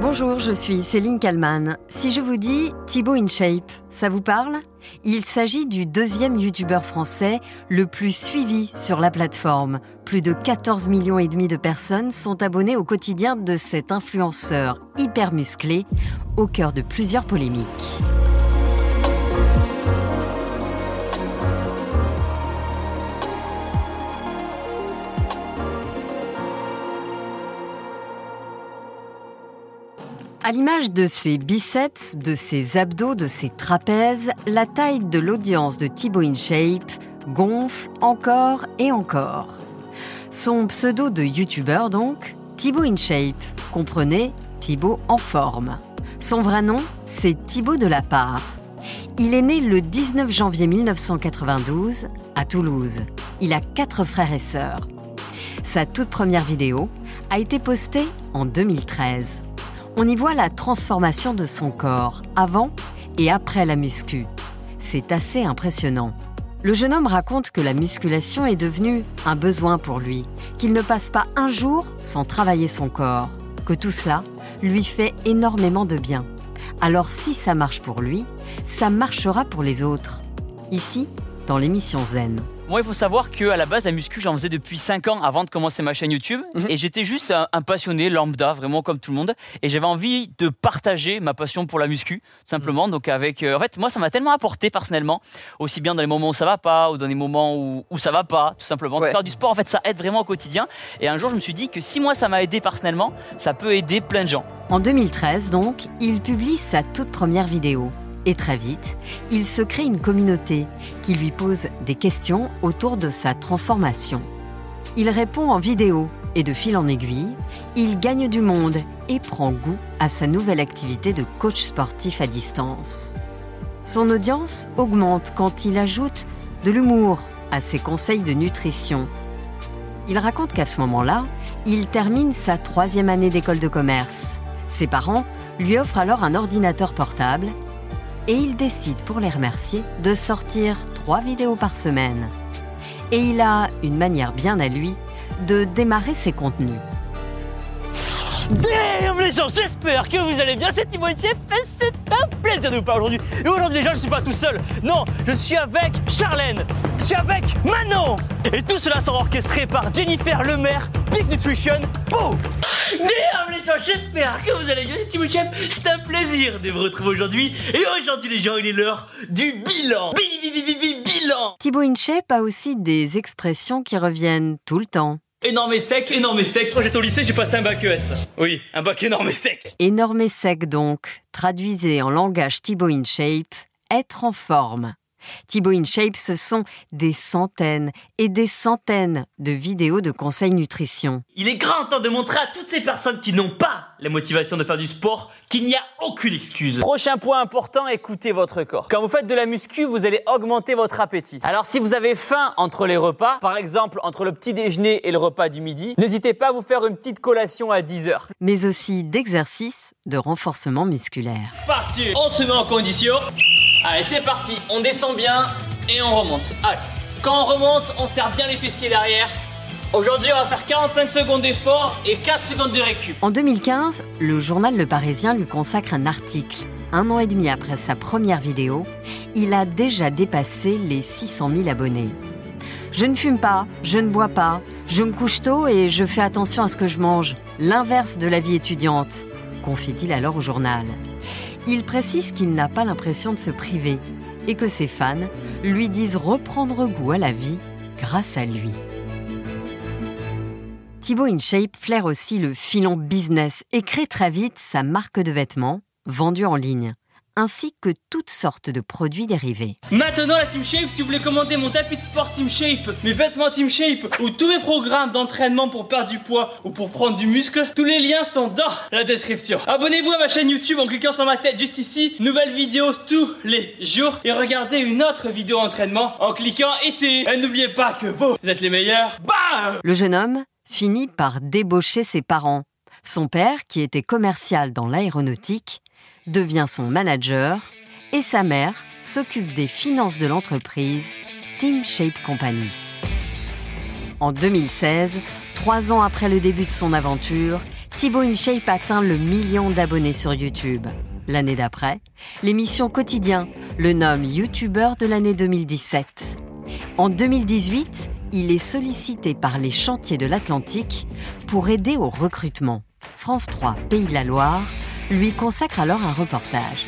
Bonjour, je suis Céline Kalman. Si je vous dis Thibaut InShape, ça vous parle? Il s'agit du deuxième youtubeur français le plus suivi sur la plateforme. Plus de 14 millions et demi de personnes sont abonnées au quotidien de cet influenceur hyper musclé au cœur de plusieurs polémiques. À l'image de ses biceps, de ses abdos, de ses trapèzes, la taille de l'audience de Thibaut InShape gonfle encore et encore. Son pseudo de youtubeur donc, Thibaut InShape, comprenez Thibaut en forme. Son vrai nom, c'est Thibaut de la Part. Il est né le 19 janvier 1992 à Toulouse. Il a quatre frères et sœurs. Sa toute première vidéo a été postée en 2013 on y voit la transformation de son corps avant et après la muscu. C'est assez impressionnant. Le jeune homme raconte que la musculation est devenue un besoin pour lui, qu'il ne passe pas un jour sans travailler son corps, que tout cela lui fait énormément de bien. Alors si ça marche pour lui, ça marchera pour les autres. Ici, dans l'émission Zen. Moi, il faut savoir que à la base, la muscu, j'en faisais depuis 5 ans avant de commencer ma chaîne YouTube. Mhm. Et j'étais juste un, passionné lambda, vraiment comme tout le monde. Et j'avais envie de partager ma passion pour la muscu, simplement. Mhm. Donc, avec. Euh, en fait, moi, ça m'a tellement apporté personnellement, aussi bien dans les moments où ça va pas, ou dans les moments où, où ça va pas, tout simplement. De faire du sport, en fait, ça aide vraiment au quotidien. Et un jour, je me suis dit que si moi, ça m'a aidé personnellement, ça peut aider plein de gens. En 2013, donc, il publie sa toute première vidéo. Et très vite, il se crée une communauté qui lui pose des questions autour de sa transformation. Il répond en vidéo et de fil en aiguille, il gagne du monde et prend goût à sa nouvelle activité de coach sportif à distance. Son audience augmente quand il ajoute de l'humour à ses conseils de nutrition. Il raconte qu'à ce moment-là, il termine sa troisième année d'école de commerce. Ses parents lui offrent alors un ordinateur portable et il décide pour les remercier de sortir trois vidéos par semaine. Et il a une manière bien à lui de démarrer ses contenus. Damn gens, j'espère que vous allez bien, c'est plaisir de vous parler aujourd'hui. Et aujourd'hui les gens, je suis pas tout seul, non, je suis avec Charlène, je suis avec Manon. Et tout cela sera orchestré par Jennifer Lemaire, Big Nutrition, Boom Damn les gens, j'espère que vous allez bien, c'est c'est un plaisir de vous retrouver aujourd'hui. Et aujourd'hui les gens, il est l'heure du bilan. Bilan Thibaut InShape a aussi des expressions qui reviennent tout le temps. Énorme et sec, énorme et sec. Quand j'étais au lycée, j'ai passé un bac ES. Oui, un bac énorme et sec. Énorme et sec donc, traduisez en langage Thibaut InShape, être en forme. Thibaut InShape, ce sont des centaines et des centaines de vidéos de conseils nutrition. Il est grand temps de montrer à toutes ces personnes qui n'ont pas la motivation de faire du sport qu'il n'y a aucune excuse. Prochain point important, écoutez votre corps. Quand vous faites de la muscu, vous allez augmenter votre appétit. Alors si vous avez faim entre les repas, par exemple entre le petit déjeuner et le repas du midi, n'hésitez pas à vous faire une petite collation à 10 heures. Mais aussi d'exercices de renforcement musculaire. Parti On se met en condition. Allez, c'est parti. On descend bien et on remonte. Allez. Quand on remonte, on serre bien les fessiers derrière. Aujourd'hui, on va faire 45 secondes d'effort et 15 secondes de récup. En 2015, le journal Le Parisien lui consacre un article. Un an et demi après sa première vidéo, il a déjà dépassé les 600 000 abonnés. Je ne fume pas, je ne bois pas, je me couche tôt et je fais attention à ce que je mange. L'inverse de la vie étudiante, confie-t-il alors au journal. Il précise qu'il n'a pas l'impression de se priver et que ses fans lui disent reprendre goût à la vie grâce à lui. Thibaut InShape flaire aussi le filon business et crée très vite sa marque de vêtements vendue en ligne ainsi que toutes sortes de produits dérivés. Maintenant la Team Shape, si vous voulez commander mon tapis de sport Team Shape, mes vêtements Team Shape ou tous mes programmes d'entraînement pour perdre du poids ou pour prendre du muscle, tous les liens sont dans la description. Abonnez-vous à ma chaîne YouTube en cliquant sur ma tête juste ici, nouvelle vidéo tous les jours et regardez une autre vidéo entraînement en cliquant ici. Et n'oubliez pas que vous, êtes les meilleurs. Bam Le jeune homme finit par débaucher ses parents. Son père, qui était commercial dans l'aéronautique, devient son manager et sa mère s'occupe des finances de l'entreprise Team Shape Company. En 2016, trois ans après le début de son aventure, Thibaut InShape atteint le million d'abonnés sur YouTube. L'année d'après, l'émission Quotidien le nomme YouTuber de l'année 2017. En 2018, il est sollicité par les chantiers de l'Atlantique pour aider au recrutement. France 3 Pays de la Loire lui consacre alors un reportage.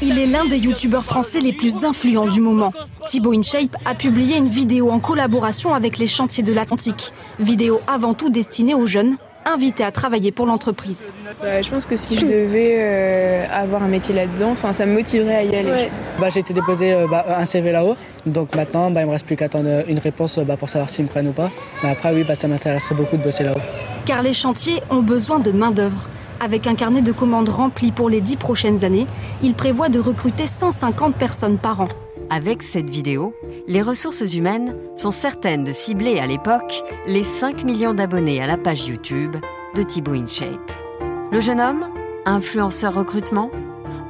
Il est l'un des youtubeurs français les plus influents du moment. Thibaut InShape a publié une vidéo en collaboration avec les chantiers de l'Atlantique. Vidéo avant tout destinée aux jeunes, invités à travailler pour l'entreprise. Bah, je pense que si je devais euh, avoir un métier là-dedans, ça me motiverait à y aller. Bah, j'ai été déposé euh, bah, un CV là-haut, donc maintenant bah, il me reste plus qu'à attendre une réponse bah, pour savoir s'ils me prennent ou pas. Mais après oui, bah, ça m'intéresserait beaucoup de bosser là-haut. Car les chantiers ont besoin de main-d'œuvre. Avec un carnet de commandes rempli pour les dix prochaines années, il prévoit de recruter 150 personnes par an. Avec cette vidéo, les ressources humaines sont certaines de cibler à l'époque les 5 millions d'abonnés à la page YouTube de Thibaut InShape. Le jeune homme, influenceur recrutement,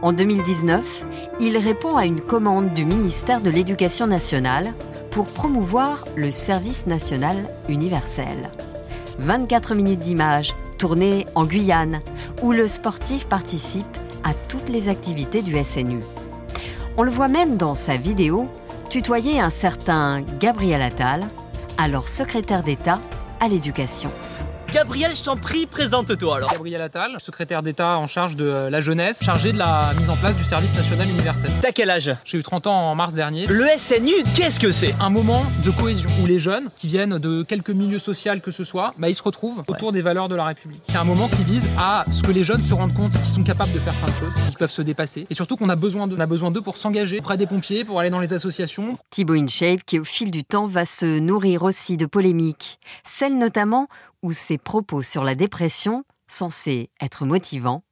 en 2019, il répond à une commande du ministère de l'Éducation nationale pour promouvoir le service national universel. 24 minutes d'images tournées en Guyane, où le sportif participe à toutes les activités du SNU. On le voit même dans sa vidéo tutoyer un certain Gabriel Attal, alors secrétaire d'État à l'éducation. Gabriel, je t'en prie, présente-toi alors. Gabriel Attal, secrétaire d'État en charge de la jeunesse, chargé de la mise en place du service national universel. T'as quel âge? J'ai eu 30 ans en mars dernier. Le SNU, qu'est-ce que c'est? Un moment de cohésion où les jeunes, qui viennent de quelques milieux sociaux que ce soit, bah, ils se retrouvent autour des valeurs de la République. C'est un moment qui vise à ce que les jeunes se rendent compte qu'ils sont capables de faire plein de choses, qu'ils peuvent se dépasser, et surtout qu'on a besoin d'eux. On a besoin d'eux pour s'engager auprès des pompiers, pour aller dans les associations. Thibaut InShape, qui au fil du temps va se nourrir aussi de polémiques, celles notamment où ses propos sur la dépression, censés être motivants,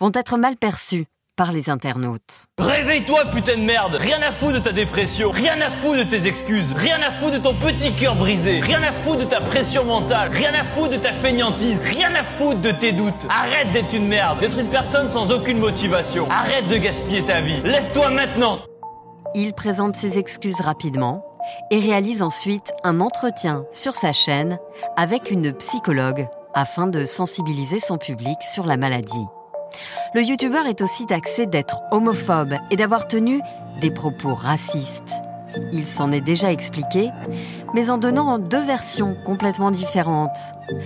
vont être mal perçus par les internautes. Réveille-toi, putain de merde. Rien à foutre de ta dépression, rien à foutre de tes excuses, rien à foutre de ton petit cœur brisé, rien à foutre de ta pression mentale, rien à foutre de ta fainéantise, rien à foutre de tes doutes. Arrête d'être une merde, d'être une personne sans aucune motivation. Arrête de gaspiller ta vie. Lève-toi maintenant. Il présente ses excuses rapidement et réalise ensuite un entretien sur sa chaîne avec une psychologue afin de sensibiliser son public sur la maladie. Le youtubeur est aussi taxé d'être homophobe et d'avoir tenu des propos racistes. Il s'en est déjà expliqué, mais en donnant deux versions complètement différentes.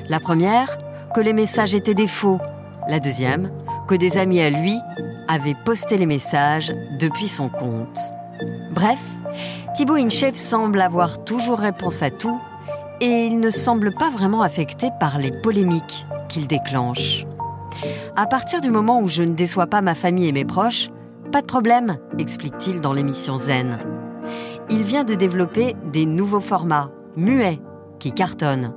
La première, que les messages étaient des faux. La deuxième, que des amis à lui avaient posté les messages depuis son compte. Bref, Thibaut InShape semble avoir toujours réponse à tout et il ne semble pas vraiment affecté par les polémiques qu'il déclenche. À partir du moment où je ne déçois pas ma famille et mes proches, pas de problème, explique-t-il dans l'émission Zen. Il vient de développer des nouveaux formats, muets, qui cartonnent,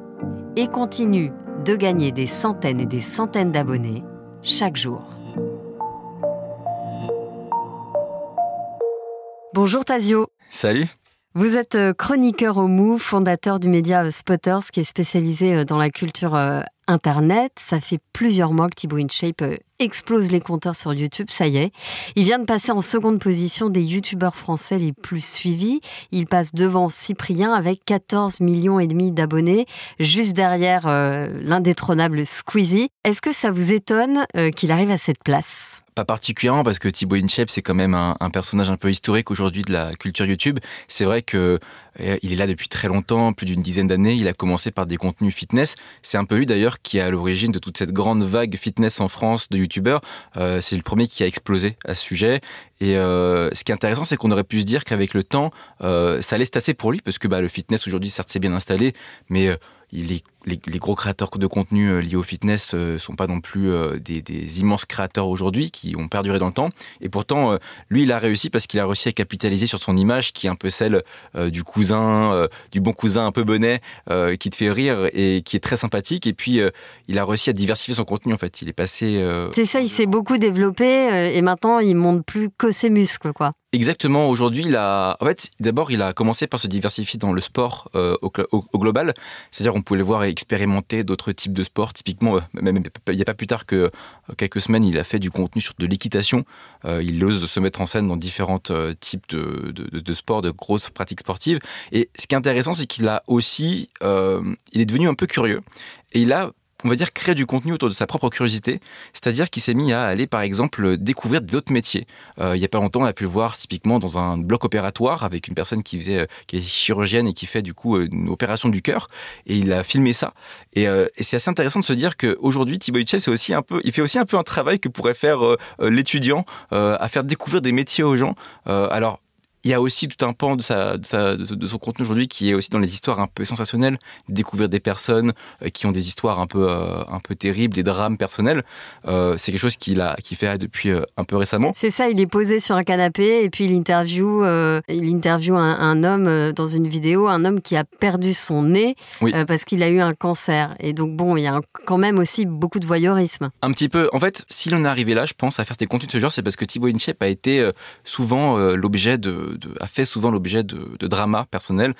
et continue de gagner des centaines et des centaines d'abonnés chaque jour. Bonjour Tazio. Salut. Vous êtes euh, chroniqueur au MOU, fondateur du média euh, Spotters, qui est spécialisé euh, dans la culture Internet. Ça fait plusieurs mois que Thibaut InShape explose les compteurs sur YouTube, ça y est. Il vient de passer en seconde position des YouTubeurs français les plus suivis. Il passe devant Cyprien avec 14 millions et demi d'abonnés, juste derrière l'indétrônable Squeezie. Est-ce que ça vous étonne qu'il arrive à cette place? Pas particulièrement parce que Thibaut InShape c'est quand même un, personnage un peu historique aujourd'hui de la culture YouTube. C'est vrai que euh, il est là depuis très longtemps, plus d'une dizaine d'années. Il a commencé par des contenus fitness. C'est un peu lui d'ailleurs qui est à l'origine de toute cette grande vague fitness en France de YouTubeurs. Euh, c'est le premier qui a explosé à ce sujet. Et euh, ce qui est intéressant, c'est qu'on aurait pu se dire qu'avec le temps, ça allait se tasser pour lui parce que bah, le fitness aujourd'hui, certes, c'est bien installé, mais les, gros créateurs de contenu euh, liés au fitness ne euh, sont pas non plus euh, des, immenses créateurs aujourd'hui qui ont perduré dans le temps. Et pourtant, lui, il a réussi parce qu'il a réussi à capitaliser sur son image qui est un peu celle du cousin, du bon cousin un peu bonnet, qui te fait rire et qui est très sympathique. Et puis, il a réussi à diversifier son contenu en fait. Il est passé. C'est ça, il s'est beaucoup développé et maintenant il monte plus que ses muscles, quoi. Exactement. Aujourd'hui, il a, en fait, d'abord, il a commencé par se diversifier dans le sport euh, au, global. C'est-à-dire, on pouvait le voir expérimenter d'autres types de sports. Typiquement, euh, il n'y a pas plus tard que euh, quelques semaines, il a fait du contenu sur de l'équitation. il ose se mettre en scène dans différents types de, de, sports, de grosses pratiques sportives. Et ce qui est intéressant, c'est qu'il a aussi, il est devenu un peu curieux et il a on va dire, créer du contenu autour de sa propre curiosité. C'est-à-dire qu'il s'est mis à aller, par exemple, découvrir d'autres métiers. Euh, il y a pas longtemps, on a pu le voir typiquement dans un bloc opératoire avec une personne qui faisait, qui est chirurgienne et qui fait du coup une opération du cœur. Et il a filmé ça. Et, et c'est assez intéressant de se dire qu'aujourd'hui, Thibaut Hitchell, c'est aussi un peu, il fait aussi un peu un travail que pourrait faire l'étudiant à faire découvrir des métiers aux gens. alors, il y a aussi tout un pan de, sa, de, son contenu aujourd'hui qui est aussi dans les histoires un peu sensationnelles, découvrir des personnes euh, qui ont des histoires un peu, euh, un peu terribles, des drames personnels. Euh, c'est quelque chose qu'il a, qui fait depuis un peu récemment. C'est ça, il est posé sur un canapé et puis il interview, il interview un, homme dans une vidéo, un homme qui a perdu son nez parce qu'il a eu un cancer. Et donc bon, il y a quand même aussi beaucoup de voyeurisme. Un petit peu. En fait, si l'on est arrivé là, je pense, à faire des contenus de ce genre, c'est parce que Thibaut Inchep a été souvent l'objet de a fait souvent l'objet de, de dramas personnels.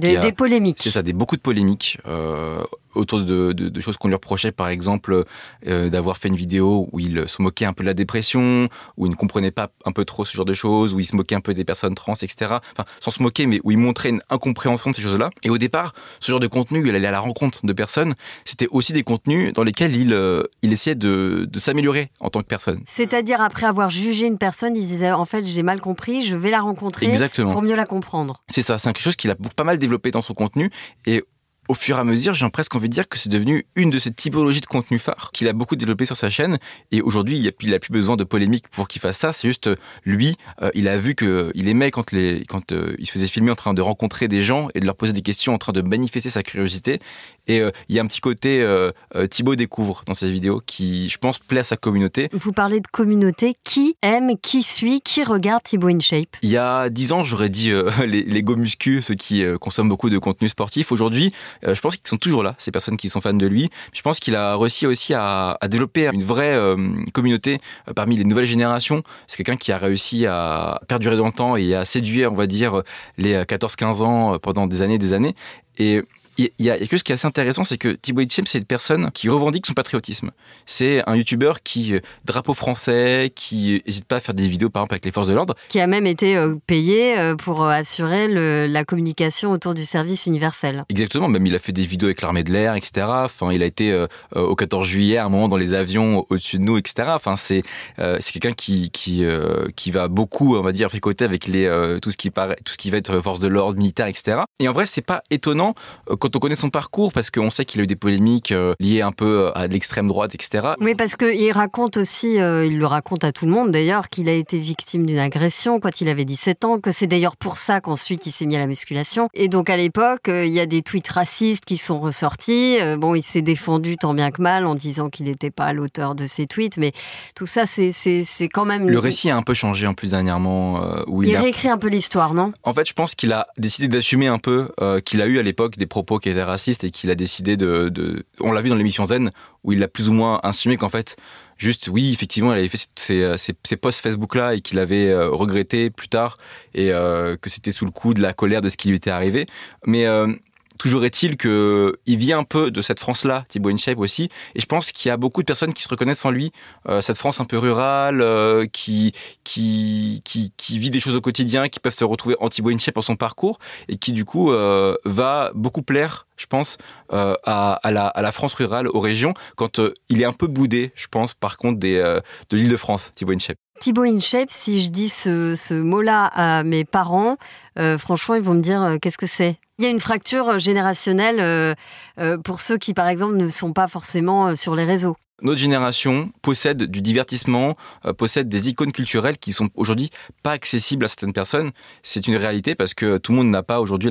Des, des polémiques. C'est ça, des, beaucoup de polémiques. Euh, autour de, choses qu'on lui reprochait, par exemple, euh, d'avoir fait une vidéo où il se moquait un peu de la dépression, où il ne comprenait pas un peu trop ce genre de choses, où il se moquait un peu des personnes trans, etc. Enfin, sans se moquer, mais où il montrait une incompréhension de ces choses-là. Et au départ, ce genre de contenu, il allait à la rencontre de personnes, c'était aussi des contenus dans lesquels il, euh, il essayait de, de s'améliorer en tant que personne. C'est-à-dire, après avoir jugé une personne, il disait, en fait, j'ai mal compris, je vais la rencontrer Exactement. pour mieux la comprendre. C'est ça, c'est quelque chose qu'il a pas mal développé dans son contenu. Et au fur et à mesure, j'ai presque envie de dire que c'est devenu une de ces typologies de contenu phare qu'il a beaucoup développé sur sa chaîne. Et aujourd'hui, il n'a plus besoin de polémique pour qu'il fasse ça. C'est juste lui, euh, il a vu que il aimait quand, euh, il se faisait filmer en train de rencontrer des gens et de leur poser des questions, en train de manifester sa curiosité. Et euh, il y a un petit côté Thibaut découvre dans cette vidéo qui, je pense, plaît à sa communauté. Vous parlez de communauté. Qui aime, qui suit, qui regarde Thibaut InShape Il y a dix ans, j'aurais dit les, les go muscu, ceux qui consomment beaucoup de contenu sportif. Aujourd'hui, euh, je pense qu'ils sont toujours là, ces personnes qui sont fans de lui. Je pense qu'il a réussi aussi à, développer une vraie euh, communauté euh, parmi les nouvelles générations. C'est quelqu'un qui a réussi à perdurer dans le temps et à séduire, on va dire, les 14-15 ans pendant des années et des années. Et il y, a quelque chose qui est assez intéressant, c'est que Thibaut Hitchem, c'est une personne qui revendique son patriotisme. C'est un youtubeur qui, euh, drapeau français, qui n'hésite pas à faire des vidéos, par exemple, avec les forces de l'ordre. Qui a même été euh, payé euh, pour assurer la communication autour du service universel. Exactement, même il a fait des vidéos avec l'armée de l'air, etc. Enfin, il a été au 14 juillet, à un moment, dans les avions au-dessus de nous, etc. Enfin, c'est quelqu'un qui, qui, qui va beaucoup, on va dire, fricoter avec les, tout, ce qui paraît, tout ce qui va être force de l'ordre, militaire, etc. Et en vrai, c'est pas étonnant quand quand on connaît son parcours, parce qu'on sait qu'il a eu des polémiques euh, liées un peu euh, à l'extrême droite, etc. Oui, parce qu'il raconte aussi, euh, il le raconte à tout le monde d'ailleurs, qu'il a été victime d'une agression quand il avait 17 ans, que c'est d'ailleurs pour ça qu'ensuite il s'est mis à la musculation. Et donc à l'époque, il y a des tweets racistes qui sont ressortis. bon, il s'est défendu tant bien que mal en disant qu'il n'était pas l'auteur de ces tweets, mais tout ça, c'est quand même... Le récit a un peu changé en plus dernièrement. où il, il réécrit un peu l'histoire, non? En fait, je pense qu'il a décidé d'assumer un peu qu'il a eu à l'époque des propos qui était raciste et qu'il a décidé de, On l'a vu dans l'émission Zen, où il a plus ou moins insinué qu'en fait, juste, oui, effectivement, il avait fait ces, ces, posts Facebook-là et qu'il avait euh, regretté plus tard et euh, que c'était sous le coup de la colère de ce qui lui était arrivé. Mais euh, Toujours est-il que il vient un peu de cette France-là, Thibaut InShape aussi, et je pense qu'il y a beaucoup de personnes qui se reconnaissent en lui, euh, cette France un peu rurale, euh, qui, qui, qui, qui, vit des choses au quotidien, qui peuvent se retrouver en Thibaut InShape dans son parcours, et qui du coup euh, va beaucoup plaire, je pense, à, à, la, à, la, France rurale, aux régions, quand il est un peu boudé, je pense, par contre, des, de l'île de France, Thibaut InShape. Thibaut InShape, si je dis ce, ce mot-là à mes parents, franchement, ils vont me dire qu'est-ce que c'est? Il y a une fracture générationnelle euh, euh, pour ceux qui, par exemple, ne sont pas forcément euh, sur les réseaux notre génération possède du divertissement, euh, possède des icônes culturelles qui sont aujourd'hui pas accessibles à certaines personnes. C'est une réalité parce que tout le monde n'a pas aujourd'hui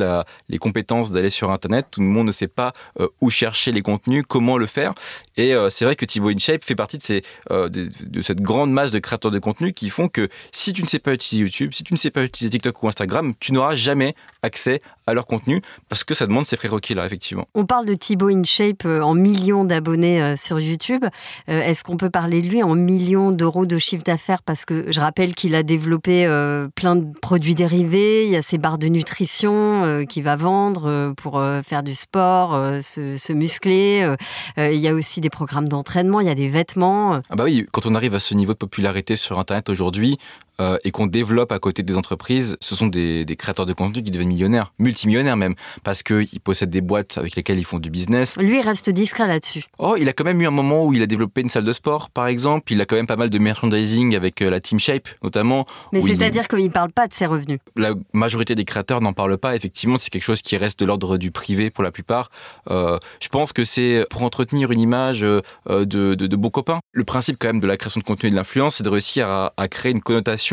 les compétences d'aller sur Internet. Tout le monde ne sait pas euh, où chercher les contenus, comment le faire. Et euh, c'est vrai que Thibaut InShape fait partie de, ces, de, cette grande masse de créateurs de contenu qui font que si tu ne sais pas utiliser YouTube, si tu ne sais pas utiliser TikTok ou Instagram, tu n'auras jamais accès à leur contenu parce que ça demande ces prérequis-là, effectivement. On parle de Thibaut InShape en millions d'abonnés sur YouTube. Euh, est-ce qu'on peut parler de lui en millions d'euros de chiffre d'affaires? Parce que je rappelle qu'il a développé euh, plein de produits dérivés. Il y a ses barres de nutrition euh, qu'il va vendre pour faire du sport, se, muscler. il y a aussi des programmes d'entraînement, il y a des vêtements. Ah bah oui, quand on arrive à ce niveau de popularité sur Internet aujourd'hui, euh, et qu'on développe à côté des entreprises, ce sont des, des créateurs de contenu qui deviennent millionnaires, multimillionnaires même, parce qu'ils possèdent des boîtes avec lesquelles ils font du business. Lui reste discret là-dessus. Oh, il a quand même eu un moment où il a développé une salle de sport, par exemple. Il a quand même pas mal de merchandising avec euh, la Team Shape, notamment. Mais il- c'est-à-dire qu'il ne parle pas de ses revenus. la majorité des créateurs n'en parlent pas. Effectivement, c'est quelque chose qui reste de l'ordre du privé pour la plupart. Euh, je pense que c'est pour entretenir une image de, de, de copains. Le principe quand même de la création de contenu et de l'influence, c'est de réussir à, à créer une connotation,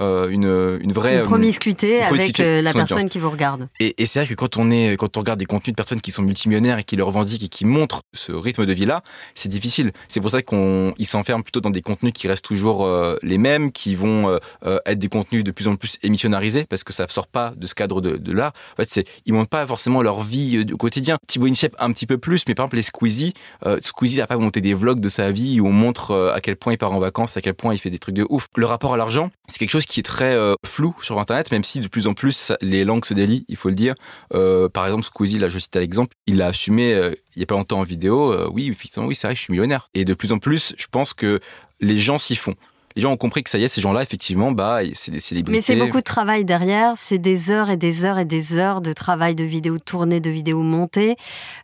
euh, une, une vraie... Une euh, promiscuité une avec promiscuité euh, de la son personne audience. qui vous regarde. Et, et c'est vrai que quand on est, quand on regarde des contenus de personnes qui sont multimillionnaires et qui le revendiquent et qui montrent ce rythme de vie-là, c'est difficile. C'est pour ça qu'on, ils s'enferment plutôt dans des contenus qui restent toujours euh, les mêmes, qui vont euh, euh, être des contenus de plus en plus émissionnarisés parce que ça sort pas de ce cadre de, de l'art. En fait, ils montrent pas forcément leur vie euh, du quotidien. Thibaut Inchep un petit peu plus, mais par exemple les Squeezie, euh, Squeezie a pas monté des vlogs de sa vie où on montre euh, à quel point il part en vacances, à quel point il fait des trucs de ouf. Le rapport à l'argent, c'est quelque chose qui est très euh, flou sur Internet, même si de plus en plus les langues se délient, il faut le dire. Euh, par exemple, Squeezie, là je cite l'exemple, il l'a assumé euh, il y a pas longtemps en vidéo, oui, effectivement, oui, c'est vrai, je suis millionnaire. Et de plus en plus, je pense que les gens s'y font. Les gens ont compris que ça y est, ces gens-là, effectivement, bah, c'est des célébrités. Mais c'est beaucoup de travail derrière, c'est des heures et des heures et des heures de travail de vidéos tournées, de vidéos montées.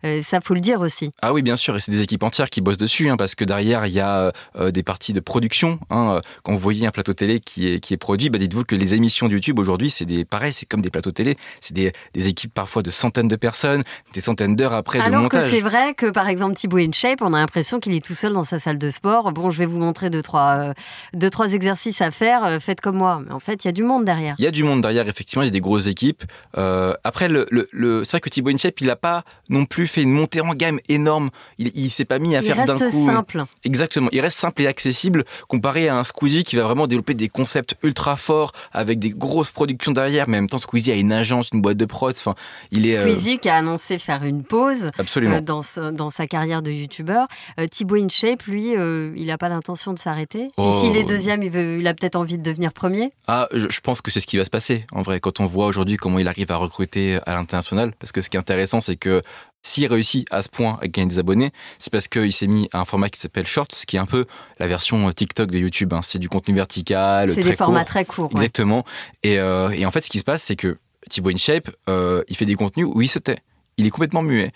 Euh, ça, faut le dire aussi. Ah oui, bien sûr, et c'est des équipes entières qui bossent dessus, hein, parce que derrière, il y a euh, des parties de production. Hein, quand vous voyez un plateau télé qui est, qui est produit, bah, dites-vous que les émissions de YouTube aujourd'hui, c'est des, pareil, c'est comme des plateaux télé, c'est des, des équipes parfois de centaines de personnes, des centaines d'heures après de Alors que montage. c'est vrai que, par exemple, Thibaut InShape, on a l'impression qu'il est tout seul dans sa salle de sport. Bon, je vais vous montrer deux, trois, euh, deux, trois exercices à faire. euh, faites comme moi. Mais en fait, il y a du monde derrière. Il y a du monde derrière, effectivement, il y a des grosses équipes. Euh, après, le, le, le- c'est vrai que Thibaut Inchep, il n'a pas non plus fait une montée en gamme énorme. Il, il s'est pas mis à Il faire d'un reste coup. simple. Exactement. Il reste simple et accessible comparé à un Squeezie qui va vraiment développer des concepts ultra forts avec des grosses productions derrière. Mais en même temps, Squeezie a une agence, une boîte de prod. Enfin, il est euh, Squeezie qui a annoncé faire une pause absolument. euh, dans, sa carrière de youtubeur. Euh, Thibaut InShape, lui, euh, il n'a pas l'intention de s'arrêter. Oh. Et s'il est deuxième, il, veut, il a peut-être envie de devenir premier. Ah, je, je pense que c'est ce qui va se passer. En vrai, quand on voit aujourd'hui comment il arrive à recruter à l'international, parce que ce qui est intéressant, c'est que s'il réussit à ce point à gagner des abonnés, c'est parce qu'il s'est mis à un format qui s'appelle Shorts, qui est un peu la version euh, TikTok de YouTube. hein. C'est du contenu vertical, C'est des formats très courts. ouais. Exactement. Et, euh, et en fait, ce qui se passe, c'est que Thibaut InShape, euh, il fait des contenus où il se tait. Il est complètement muet.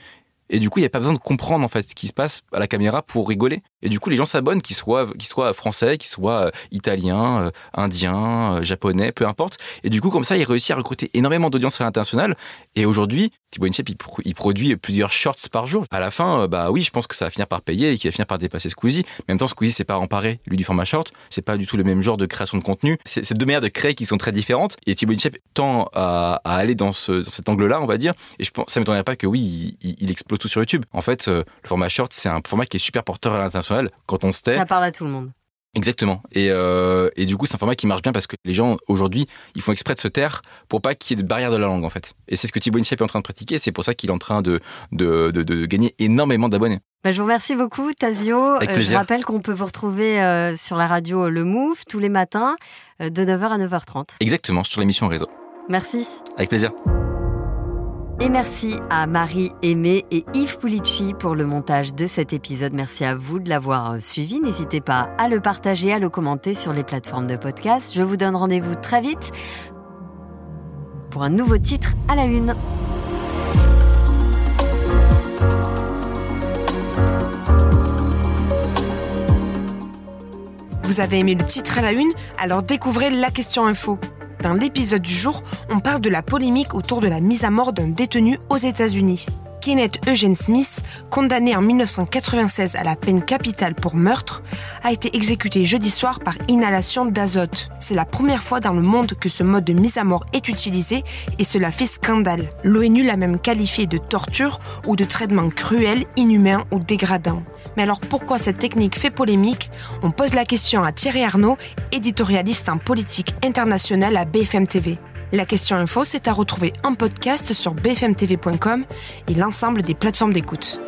Et du coup, il n'y a pas besoin de comprendre en fait ce qui se passe à la caméra pour rigoler. Et du coup, les gens s'abonnent, qu'ils soient, qu'ils soient français, qu'ils soient euh, italiens, euh, indiens, euh, japonais, peu importe. Et du coup, comme ça, il réussit à recruter énormément d'audience à l'international. Et aujourd'hui, Thibaut InShape, il, pro- il produit plusieurs shorts par jour. À la fin, bah oui, je pense que ça va finir par payer et qu'il va finir par dépasser Squeezie. Mais en même temps, Squeezie, c'est pas emparé, lui, du format short. C'est pas du tout le même genre de création de contenu. C'est deux manières de créer qui sont très différentes. Et Thibaut InShape tend à, aller dans cet angle-là, on va dire. Et je pense, ça m'étonnerait pas que oui, il, il explose tout sur YouTube. En fait, euh, le format short, c'est un format qui est super porteur à l'international. Quand on se tait, Ça parle à tout le monde. Exactement. Et, euh, et du coup, c'est un format qui marche bien parce que les gens, aujourd'hui, ils font exprès de se taire pour pas qu'il y ait de barrière de la langue, en fait. Et c'est ce que Thibaut InShape est en train de pratiquer. C'est pour ça qu'il est en train de, de, de, de gagner énormément d'abonnés. Bah, je vous remercie beaucoup, Tazio. Avec Euh, je rappelle qu'on peut vous retrouver euh, sur la radio Le Move tous les matins de 9h à 9h30. Exactement, sur l'émission Réseau. Merci. Avec plaisir. Et merci à Marie Aimé et Yves Pulici pour le montage de cet épisode. Merci à vous de l'avoir euh, suivi. N'hésitez pas à le partager, à le commenter sur les plateformes de podcast. Je vous donne rendez-vous très vite pour un nouveau titre à la une. Vous avez aimé le titre à la une? Alors découvrez la question info. Dans l'épisode du jour, on parle de la polémique autour de la mise à mort d'un détenu aux États-Unis. Kenneth Eugene Smith, condamné en 1996 à la peine capitale pour meurtre, a été exécuté jeudi soir par inhalation d'azote. C'est la première fois dans le monde que ce mode de mise à mort est utilisé et cela fait scandale. L'ONU l'a même qualifié de torture ou de traitement cruel, inhumain ou dégradant. Mais alors pourquoi cette technique fait polémique? On pose la question à Thierry Arnaud, éditorialiste en politique internationale à BFM TV. La question info, c'est à retrouver en podcast sur bfmtv.com et l'ensemble des plateformes d'écoute.